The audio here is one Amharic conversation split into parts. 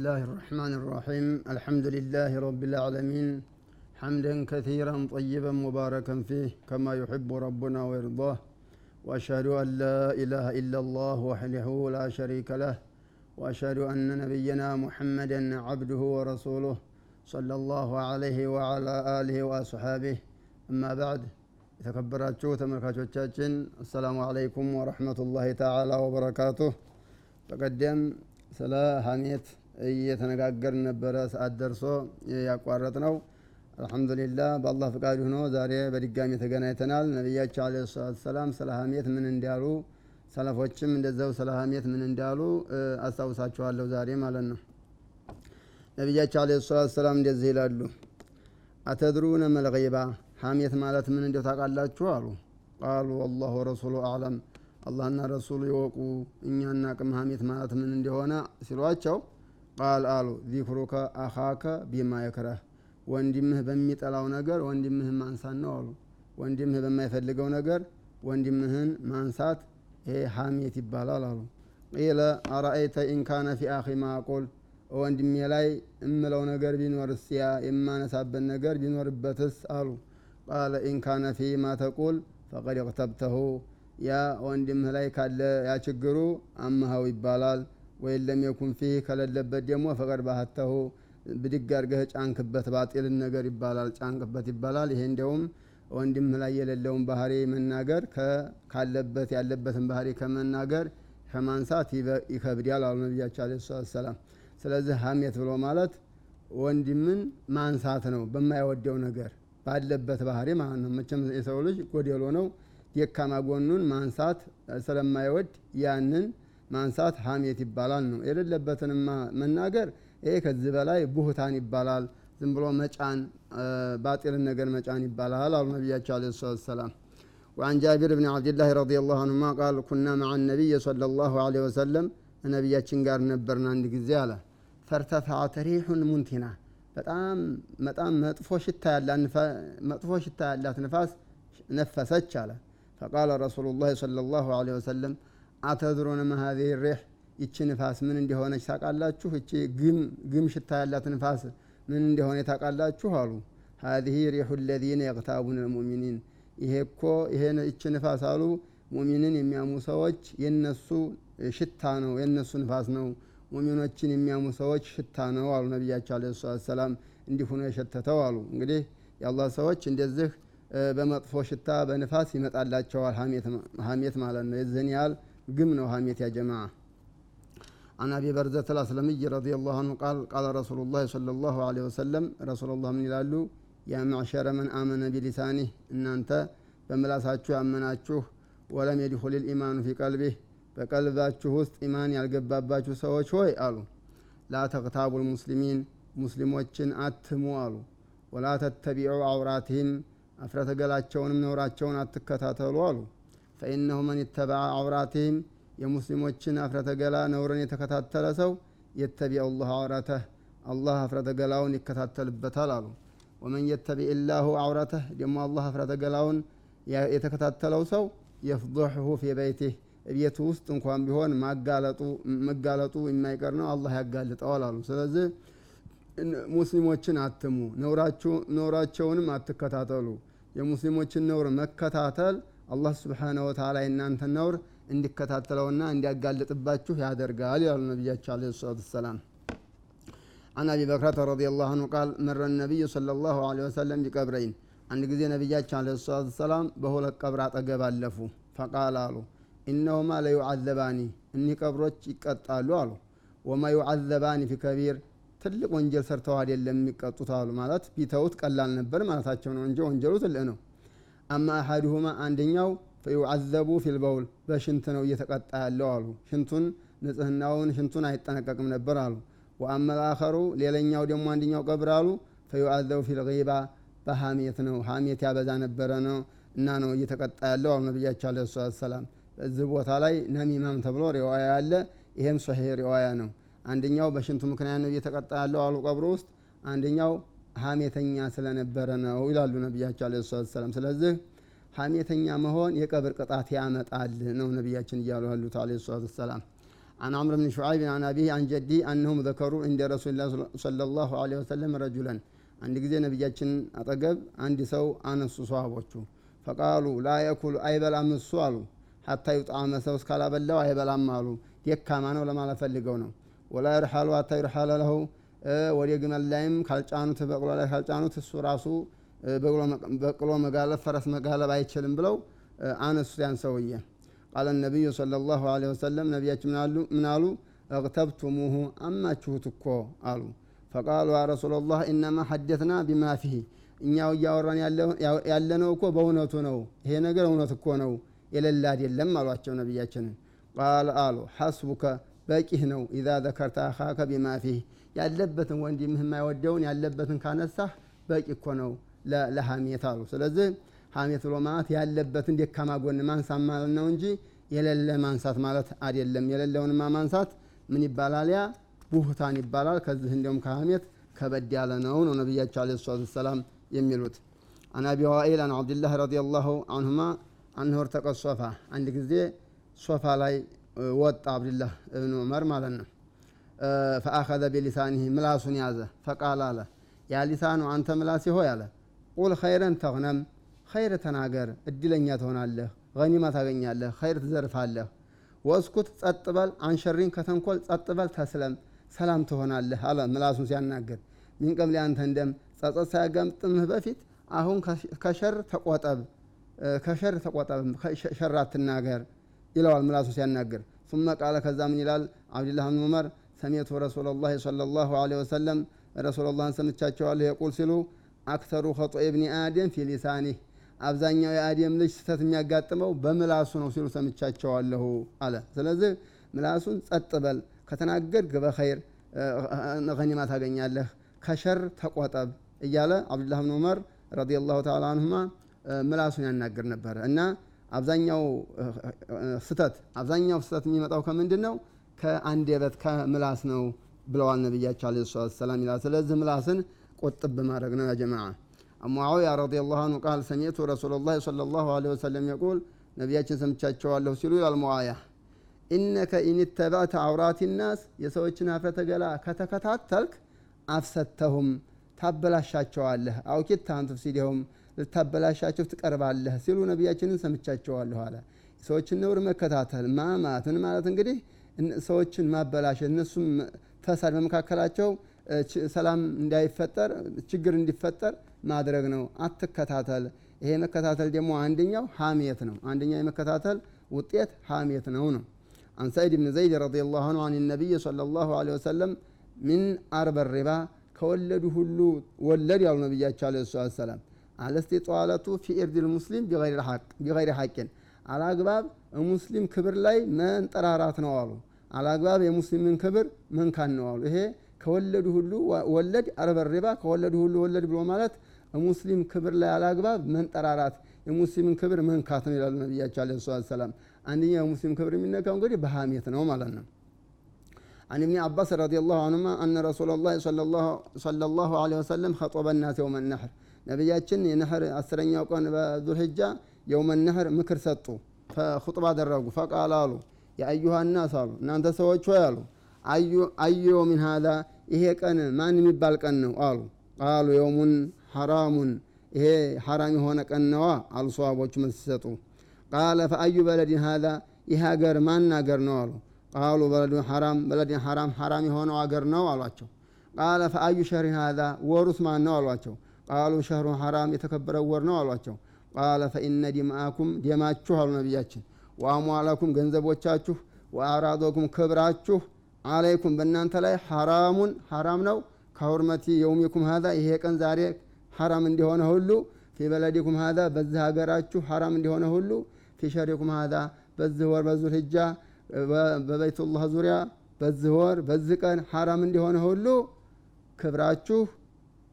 بسم الله الرحمن الرحيم الحمد لله رب العالمين حمدا كثيرا طيبا مباركا فيه كما يحب ربنا ويرضاه واشهد ان لا اله الا الله وحده لا شريك له واشهد ان نبينا محمدا عبده ورسوله صلى الله عليه وعلى اله واصحابه اما بعد የተከበራችሁ ተመልካቾቻችን አሰላሙ አለይኩም ወረህመቱላሂ ተዓላ ወበረካቱህ በቀደም ስለ ሀሜት እየተነጋገርን ነበረ ሰዓት ደርሶ ያቋረጥ ነው አልሐምዱሊላህ በአላህ ፍቃድ ሆኖ ዛሬ በድጋሚ ተገናኝተናል። ነቢያችን አለ ሰላት ሰላም ስለ ሀሜት ምን እንዳሉ ሰለፎችም እንደዛው ስለ ሀሜት ምን እንዳሉ አስታውሳችኋለሁ ዛሬ ማለት ነው። ነቢያችን አለ ሰላት ሰላም እንደዚህ ይላሉ። አተድሩነ መልገይባ ሀሜት ማለት ምን እንደው ታውቃላችሁ አሉ። ቃሉ አላሁ ወረሱሉ አዕለም አላህና ረሱሉ ይወቁ እኛ እናቅም ሀሜት ማለት ምን እንደሆነ ሲሏቸው ቃል አሉ። ዚክሩከ አኻከ ቢማ የክረህ። ወንድምህ በሚጠላው ነገር ወንድምህን ማንሳት ነው አሉ። ወንድምህ በማይፈልገው ነገር ወንድምህን ማንሳት ይሄ ሀሜት ይባላል አሉ። ቂለ አረአይተ ኢንካነ ፊ አኺ ማቁል ወንድሜ ላይ እምለው ነገር ቢኖርስ ያ የማነሳበት ነገር ቢኖርበትስ አሉ። ቃለ ኢንካነ ፊ ማ ተቁል ፈቀድ እቅተብተሁ። ያ ወንድምህ ላይ ካለ ያ ችግሩ ይባላል ወይም ለም የኩን ፊህ ከሌለበት ደግሞ ፈቀድ ባህተሁ ብድግ አርገህ ጫንክበት ባጢልን ነገር ይባላል ጫንክበት ይባላል። ይሄ እንዲያውም ወንድምህ ላይ የሌለውን ባህሪ መናገር ካለበት ያለበትን ባህሪ ከመናገር ከማንሳት ይከብዳል አሉ ነቢያቸው አለ ሰላም ስለዚህ ሀሜት ብሎ ማለት ወንድምን ማንሳት ነው በማይወደው ነገር ባለበት ባህሪ ማለት ነው። መቼም የሰው ልጅ ጎደሎ ነው ደካማ ጎኑን ማንሳት ስለማይወድ ያንን ማንሳት ሀሜት ይባላል ነው የሌለበትንማ መናገር ይሄ ከዚህ በላይ ቡህታን ይባላል ዝም ብሎ መጫን ባጢልን ነገር መጫን ይባላል አሉ ነቢያቸው አለ ሰላም وعن جابر بن عبد الله رضي الله عنهما قال كنا مع النبي صلى الله عليه وسلم ነቢያችን ጋር ነበርን አንድ ጊዜ አለ ፈርተፈዐት ሪሑን ሙንቲና በጣም በጣም መጥፎ ሽታ መጥፎ ሽታ ያላት ንፋስ ነፈሰች አለ ፈቃለ ረሱሉ ላህ ለ ላሁ ለ ወሰለም ማ ሀዚህ ሪሕ። ይቺ ንፋስ ምን እንዲሆነች ታውቃላችሁ? እቺ ግም ሽታ ያላት ንፋስ ምን እንደሆነ ታውቃላችሁ? አሉ። ሀዚህ ሪሑ ለዚነ የቅታቡን ልሙእሚኒን። ይሄ እኮ ይቺ ንፋስ አሉ። ሙሚንን የሚያሙ ሰዎች የነሱ ሽታ ነው የነሱ ንፋስ ነው። ሙሚኖችን የሚያሙ ሰዎች ሽታ ነው አሉ ነቢያቸው አለ ሰላም እንዲሁ ነው የሸተተው አሉ። እንግዲህ የአላህ ሰዎች እንደዚህ በመጥፎ ሽታ በንፋስ ይመጣላቸዋል ሀሜት ማለት ነው። የዚህን ያህል ግም ነው ሀሜት ያ ጀማዓ عن أبي برزة الأسلمي رضي الله عنه قال قال رسول الله صلى الله عليه وسلم رسول الله من يلالو يا معشر من آمن بلسانه إن أنت بملاساتشو أمناتشو ولم يدخل الإيمان في قلبه በቀልባችሁ ውስጥ ኢማን ያልገባባችሁ ሰዎች ሆይ አሉ ላ ተቅታቡ ልሙስሊሚን ሙስሊሞችን አትሙ አሉ ወላ ተተቢዑ አውራትህም አፍረተገላቸውንም ነውራቸውን አትከታተሉ አሉ ፈኢነሁ መን የተበዐ አውራትህም የሙስሊሞችን አፍረተገላ ነውርን የተከታተለ ሰው የተቢዐ ላህ አውረተህ አላህ አፍረተገላውን ይከታተልበታል አሉ። ወመን የተቢዕ ላሁ አውረተህ ደግሞ አላህ አፍረተገላውን የተከታተለው ሰው የፍضሕሁ ፊ በይቲህ ቤቱ ውስጥ እንኳን ቢሆን መጋለጡ የማይቀር ነው። አላህ ያጋልጠዋል አሉ። ስለዚህ ሙስሊሞችን አትሙ ነውራቸውንም አትከታተሉ። የሙስሊሞችን ነውር መከታተል አላህ ስብሓነ ወተላ የእናንተ ነውር እንዲከታተለውና እንዲያጋልጥባችሁ ያደርጋል ያሉ ነቢያቸው አለ ሰላት ሰላም عن أبي بكرة رضي الله عنه قال مر النبي صلى الله عليه وسلم بقبرين عند ጊዜ ነቢያችን አለ ሰላት ሰላም በሁለት ቀብር አጠገብ አለፉ ፈቃል አሉ ኢነሁማ ለዩዓዘባኒ እኒህ ቀብሮች ይቀጣሉ አሉ ወማ ዩዓዘባኒ ፊ ከቢር ትልቅ ወንጀል ሰርተው አይደለም የሚቀጡት አሉ ማለት ቢተውት ቀላል ነበር ማለታቸው ነው እንጂ ወንጀሉ ትልቅ ነው አማ አሐዱሁማ አንደኛው ፈዩዓዘቡ ፊልበውል በሽንት ነው እየተቀጣ ያለው አሉ። ሽንቱን ንጽህናውን ሽንቱን አይጠነቀቅም ነበር አሉ። ወአማ ልአኸሩ ሌላኛው ደግሞ አንደኛው ቀብር አሉ። ፈዩዓዘቡ ፊልጊባ በሀሜት ነው። ሀሜት ያበዛ ነበረ ነው እና ነው እየተቀጣ ያለው አሉ ነቢያቸው አለ ሰላም እዚህ ቦታ ላይ ነሚማም ተብሎ ሪዋያ ያለ ይሄም ሶሒህ ሪዋያ ነው። አንደኛው በሽንቱ ምክንያት ነው እየተቀጣ ያለው አሉ ቀብሩ ውስጥ። አንደኛው ሀሜተኛ ስለነበረ ነው ይላሉ ነቢያቸው አለ ሰላም ስለዚህ ሀሜተኛ መሆን የቀብር ቅጣት ያመጣል ነው ነቢያችን እያሉ ያሉት አለ ሰላት ሰላም عن عمرو بن شعيب عن أبيه عن جده أنهم ذكروا عند رسول الله صلى الله عليه وسلم رجلا عند ጊዜ ነቢያችን አጠገብ አንድ ሰው አነሱ ሰሃቦቹ ፈቃሉ ላ የኩሉ አይበላም እሱ አሉ ሀታ ዩጣመ ሰው እስካላበላው አይበላም አሉ ደካማ ነው ለማለት ፈልገው ነው ወላ ይርሓሉ ሀታ ይርሓለ ለሁ ወደ ግመል ላይም ካልጫኑት በቅሎ ላይ ካልጫኑት እሱ ራሱ በቅሎ መጋለብ ፈረስ መጋለብ አይችልም ብለው አነሱ ያን ሰውዬ። ቃለ ነቢዩ صለ ላሁ ለ ወሰለም ነቢያችን ምን አሉ? እቅተብቱሙሁ አማችሁት እኮ አሉ። ፈቃሉ ያ ረሱላ ላህ ኢነማ ሐደትና ቢማ ፊህ። እኛው እያወራን ያለነው እኮ በእውነቱ ነው። ይሄ ነገር እውነት እኮ ነው። የሌለ አይደለም አሏቸው ነቢያችንን። ቃል አሉ ሐስቡከ በቂህ ነው። ኢዛ ዘከርተ አኻከ ቢማ ፊህ ያለበትን ወንድምህ የማይወደውን ያለበትን ካነሳህ በቂ እኮ ነው ለሐሜት አሉ። ስለዚህ ሐሜት ብሎ ማለት ያለበትን ደካማ ጎን ማንሳት ማለት ነው እንጂ የሌለ ማንሳት ማለት አይደለም። የሌለውንማ ማንሳት ምን ይባላል? ያ ቡህታን ይባላል። ከዚህ እንዲሁም ከሐሜት ከበድ ያለ ነው ነው ነቢያቸው አለ ሰላት ሰላም የሚሉት። عن أبي وائل عن عبد الله رضي الله عنهما أنه ارتقى الصفا አንድ ጊዜ ሶፋ ላይ ወጣ አብድላህ እብን ዑመር ማለት ነው فأخذ بلسانه ምላሱን ያዘ። فقال አለ። يا لسان አንተ ምላሴ ሆይ አለ። قل خيرا تغنم ኸይር ተናገር እድለኛ ትሆናለህ ገኒማ ታገኛለህ ኸይር ትዘርፋለህ። واسكت ጸጥ በል عن شر ከተንኮል ጸጥ በል تسلم ሰላም ትሆናለህ አለ። ምላሱን ሲያናገር من قبل أن تندم ጸጸት ሳያጋጥምህ በፊት አሁን ከሸር ተቆጠብ ከሸር ተቆጠብ ሸር አትናገር ይለዋል ምላሱ ሲያናገር ثم قال ከዛ ምን ይላል? አብድላህ ብን ዑመር ሰሜቱ ረሱላ ላህ صለ ላሁ ለ ወሰለም ረሱላ ላህን ሰምቻቸዋለሁ يقول ሲሉ أكثر خطأ ابن آدم في لسانه አብዛኛው የአደም ልጅ ስህተት የሚያጋጥመው በምላሱ ነው ሲሉ ሰምቻቸዋለሁ አለ። ስለዚህ ምላሱን ጸጥ በል ከተናገርክ በኸይር ገኒማ ታገኛለህ ከሸር ተቆጠብ እያለ አብዱላህ ብን ዑመር ረዲየላሁ ተዓላ አንሁማ ምላሱን ያናገር ነበረ እና አብዛኛው ስተት አብዛኛው ስተት የሚመጣው ከምንድን ነው ከአንደበት ከምላስ ነው ብለዋል ነቢያቸው አለ ሰላት ሰላም ይላል። ስለዚህ ምላስን ቁጥብ ማድረግ ነው ያ ጀማዓ። ሙዓዊያ ረዲየላሁ አንሁ ቃል ሰሚዕቱ ረሱሉላህ ሰለላሁ ዐለይሂ ወሰለም የቁል ነቢያችን ሰምቻቸዋለሁ ሲሉ ይላል ሙዓያ ኢነከ ኢንተባዕተ አውራት ናስ የሰዎችን ሀፍረተ ገላ ከተከታተልክ አፍሰተሁም ታበላሻቸዋለህ። አውኪት አንቱፍሲድሁም ልታበላሻቸው ትቀርባለህ ሲሉ ነቢያችንን ሰምቻቸዋለሁ አለ። ሰዎችን ነውር መከታተል ማማት ምን ማለት እንግዲህ ሰዎችን ማበላሸት እነሱም ፈሳድ በመካከላቸው ሰላም እንዳይፈጠር ችግር እንዲፈጠር ማድረግ ነው አትከታተል ይሄ መከታተል ደግሞ አንደኛው ሀሜት ነው አንደኛው የመከታተል ውጤት ሀሜት ነው ነው عن سعيد بن زيد رضي الله عنه عن النبي صلى الله عليه وسلم من أرب الربا كولد هلو ولد يا النبي عليه الصلاة والسلام على استطالة في إرد المسلم بغير حق بغير حق على أقباب المسلم كبر لاي من ترارات نوالو على أقباب المسلم من كبر من كان نوالو إيه ከወለዱ ሁሉ ወለድ አርበ ሪባ ከወለዱ ሁሉ ወለድ ብሎ ማለት ሙስሊም ክብር ላይ አላግባብ መንጠራራት የሙስሊምን ክብር መንካት ነው ይላሉ ነቢያቸው አለ ሰላት ሰላም አንደኛው የሙስሊም ክብር የሚነካው እንግዲህ በሀሜት ነው ማለት ነው عن ابن عباس رضي الله عنهما أن رسول الله صلى الله, صلى الله عليه وسلم خطب الناس يوم النحر ነቢያችን የነህር አስረኛው ቀን በዙልሕጃ የውመ ነህር ምክር ሰጡ። ከኹጥባ አደረጉ። ፈቃል አሉ። የአዩሃ ናስ አሉ። እናንተ ሰዎች ሆይ አሉ። አዩ ሚን ሀዛ ይሄ ቀን ማን የሚባል ቀን ነው አሉ። ቃሉ የውሙን ሐራሙን ይሄ ሐራም የሆነ ቀን ነዋ አሉ። ሰዋቦቹ መልስ ሲሰጡ ቃለ ፈአዩ በለድን ሀዛ ይህ ሀገር ማን አገር ነው አሉ። ቃሉ በለድን ሐራም በለድን ሐራም ሐራም የሆነው አገር ነው አሏቸው። ቃለ ፈአዩ ሸህሪን ሀዛ ወሩስ ማን ነው አሏቸው። ቃሉ ሸህሩ ሐራም የተከበረው ወር ነው አሏቸው ቃለ ፈኢነ ዲማአኩም ደማችሁ አሉ ነቢያችን። ወአሟላኩም ገንዘቦቻችሁ ወአራዶኩም ክብራችሁ አለይኩም። በእናንተ ላይ ሐራሙን ሐራም ነው። ከሁርመቲ የውሚኩም ሀዛ ይሄ ቀን ዛሬ ሐራም እንዲሆነ ሁሉ ፊ በለዲኩም ሀዛ በዚህ ሀገራችሁ ሐራም እንዲሆነ ሁሉ ፊ ሸሪኩም ሀዛ በዚህ ወር በዙል ህጃ በበይቱላህ ዙሪያ በዚህ ወር በዚህ ቀን ሐራም እንዲሆነ ሁሉ ክብራችሁ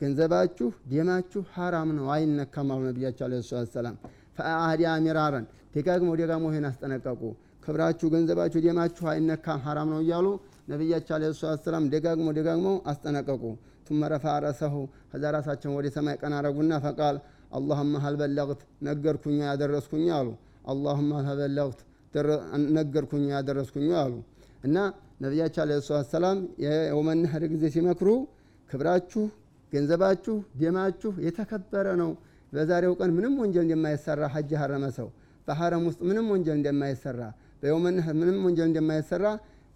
ገንዘባችሁ ደማችሁ ሐራም ነው አይነካም አሉ ነቢያቸው አለ ሰላት ሰላም ፈአህዲያ ሚራረን ደጋግመው ደጋግመው ይህን አስጠነቀቁ። ክብራችሁ ገንዘባችሁ ደማችሁ አይነካም ሐራም ነው እያሉ ነቢያቸው አለ ሰላት ሰላም ደጋግሞ ደጋግሞ አስጠነቀቁ። ቱመ ረፋ ረሰሁ ከዛ ራሳቸውን ወደ ሰማይ አረጉና ፈቃል አላሁመ ሀል በለግት ነገርኩኛ ያደረስኩኝ አሉ። አላሁመ ሀል በለግት ነገርኩኛ ያደረስኩኝ አሉ። እና ነቢያቸው አለ ሰላም የውመነህር ጊዜ ሲመክሩ ክብራችሁ፣ ገንዘባችሁ፣ ደማችሁ የተከበረ ነው። በዛሬው ቀን ምንም ወንጀል እንደማይሰራ ሀጅ ያረመ ሰው በሐረም ውስጥ ምንም ወንጀል እንደማይሰራ በየውመነህር ምንም ወንጀል እንደማይሰራ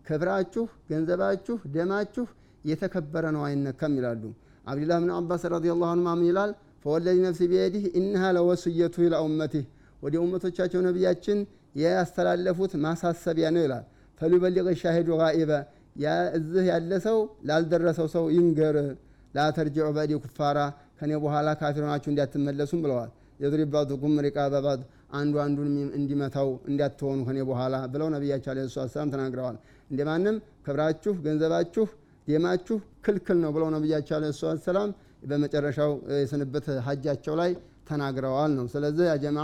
ክብራችሁ፣ ገንዘባችሁ፣ ደማችሁ የተከበረ ነው አይነካም ይላሉ። አብዱላህ ብን አባስ ረዲየላሁ ዐንሁማ ምን ይላል? ፈወለዚ ነፍሲ ቢየዲህ ኢነሃ ለወስየቱ ኢላ ኡመቲህ ወደ ኡመቶቻቸው ነቢያችን ያስተላለፉት ማሳሰቢያ ነው ይላል። ፈሊበሊቅ ሻሂዱ ጋኢበ እዚህ ያለ ሰው ላልደረሰው ሰው ይንገር። ላተርጅዑ በዲ ኩፋራ ከኔ በኋላ ካፊር ሆናችሁ እንዳትመለሱም ብለዋል። የድሪብ ባዕዱኩም ሪቃበ ባዕድ አንዱ አንዱን እንዲመታው እንዳትሆኑ ከኔ በኋላ ብለው ነቢያቸው ዓለይሂ ሰላም ተናግረዋል። እንደማንም ክብራችሁ፣ ገንዘባችሁ፣ ደማችሁ ክልክል ነው ብለው ነቢያቸው ዓለይሂ ሰላም በመጨረሻው የስንብት ሀጃቸው ላይ ተናግረዋል ነው። ስለዚህ ያጀማ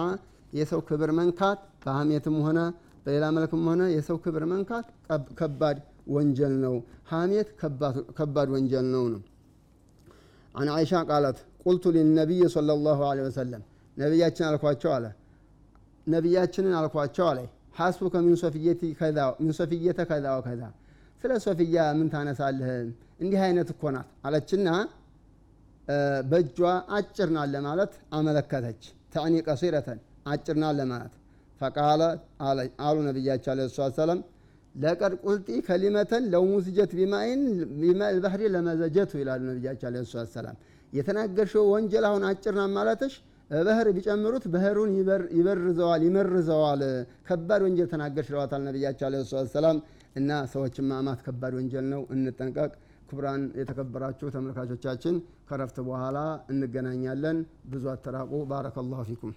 የሰው ክብር መንካት በሀሜትም ሆነ በሌላ መልክም ሆነ የሰው ክብር መንካት ከባድ ወንጀል ነው። ሀሜት ከባድ ወንጀል ነው ነው አን አይሻ ቃላት ቁልቱ ሊነቢይ ሰለላሁ ዐለይሂ ወሰለም። ነቢያችን አልኳቸው አለ። ነቢያችንን አልኳቸው አለ። ሐስቡከ ሚን ሶፍየተ ከዛ ወከዛ። ስለ ሶፍያ ምን ታነሳለህ? እንዲህ አይነት እኮ አለችና በእጇ አጭር ናት ለማለት አመለከተች። ተዕኒ ቀሲረተን አጭር ናት ለማለት። ፈቃለ አሉ ነቢያቸው አለ ሰላም ለቀድ ቁልጢ ከሊመተን ለው ሙስጀት ቢማይን ባህሪ ለመዘጀቱ ይላሉ ነቢያቸው አለ ሰላም የተናገርሽው ወንጀል አሁን አጭር ናት ማለትሽ ባህር ቢጨምሩት ባህሩን ይበርዘዋል ይመርዘዋል። ከባድ ወንጀል ተናገርሽ ይለዋታል ነቢያቸው አለ ሰላም። እና ሰዎችን ማማት ከባድ ወንጀል ነው፣ እንጠንቀቅ። ክቡራን የተከበራችሁ ተመልካቾቻችን ከረፍት በኋላ እንገናኛለን። ብዙ አተራቁ። ባረከላሁ ፊኩም።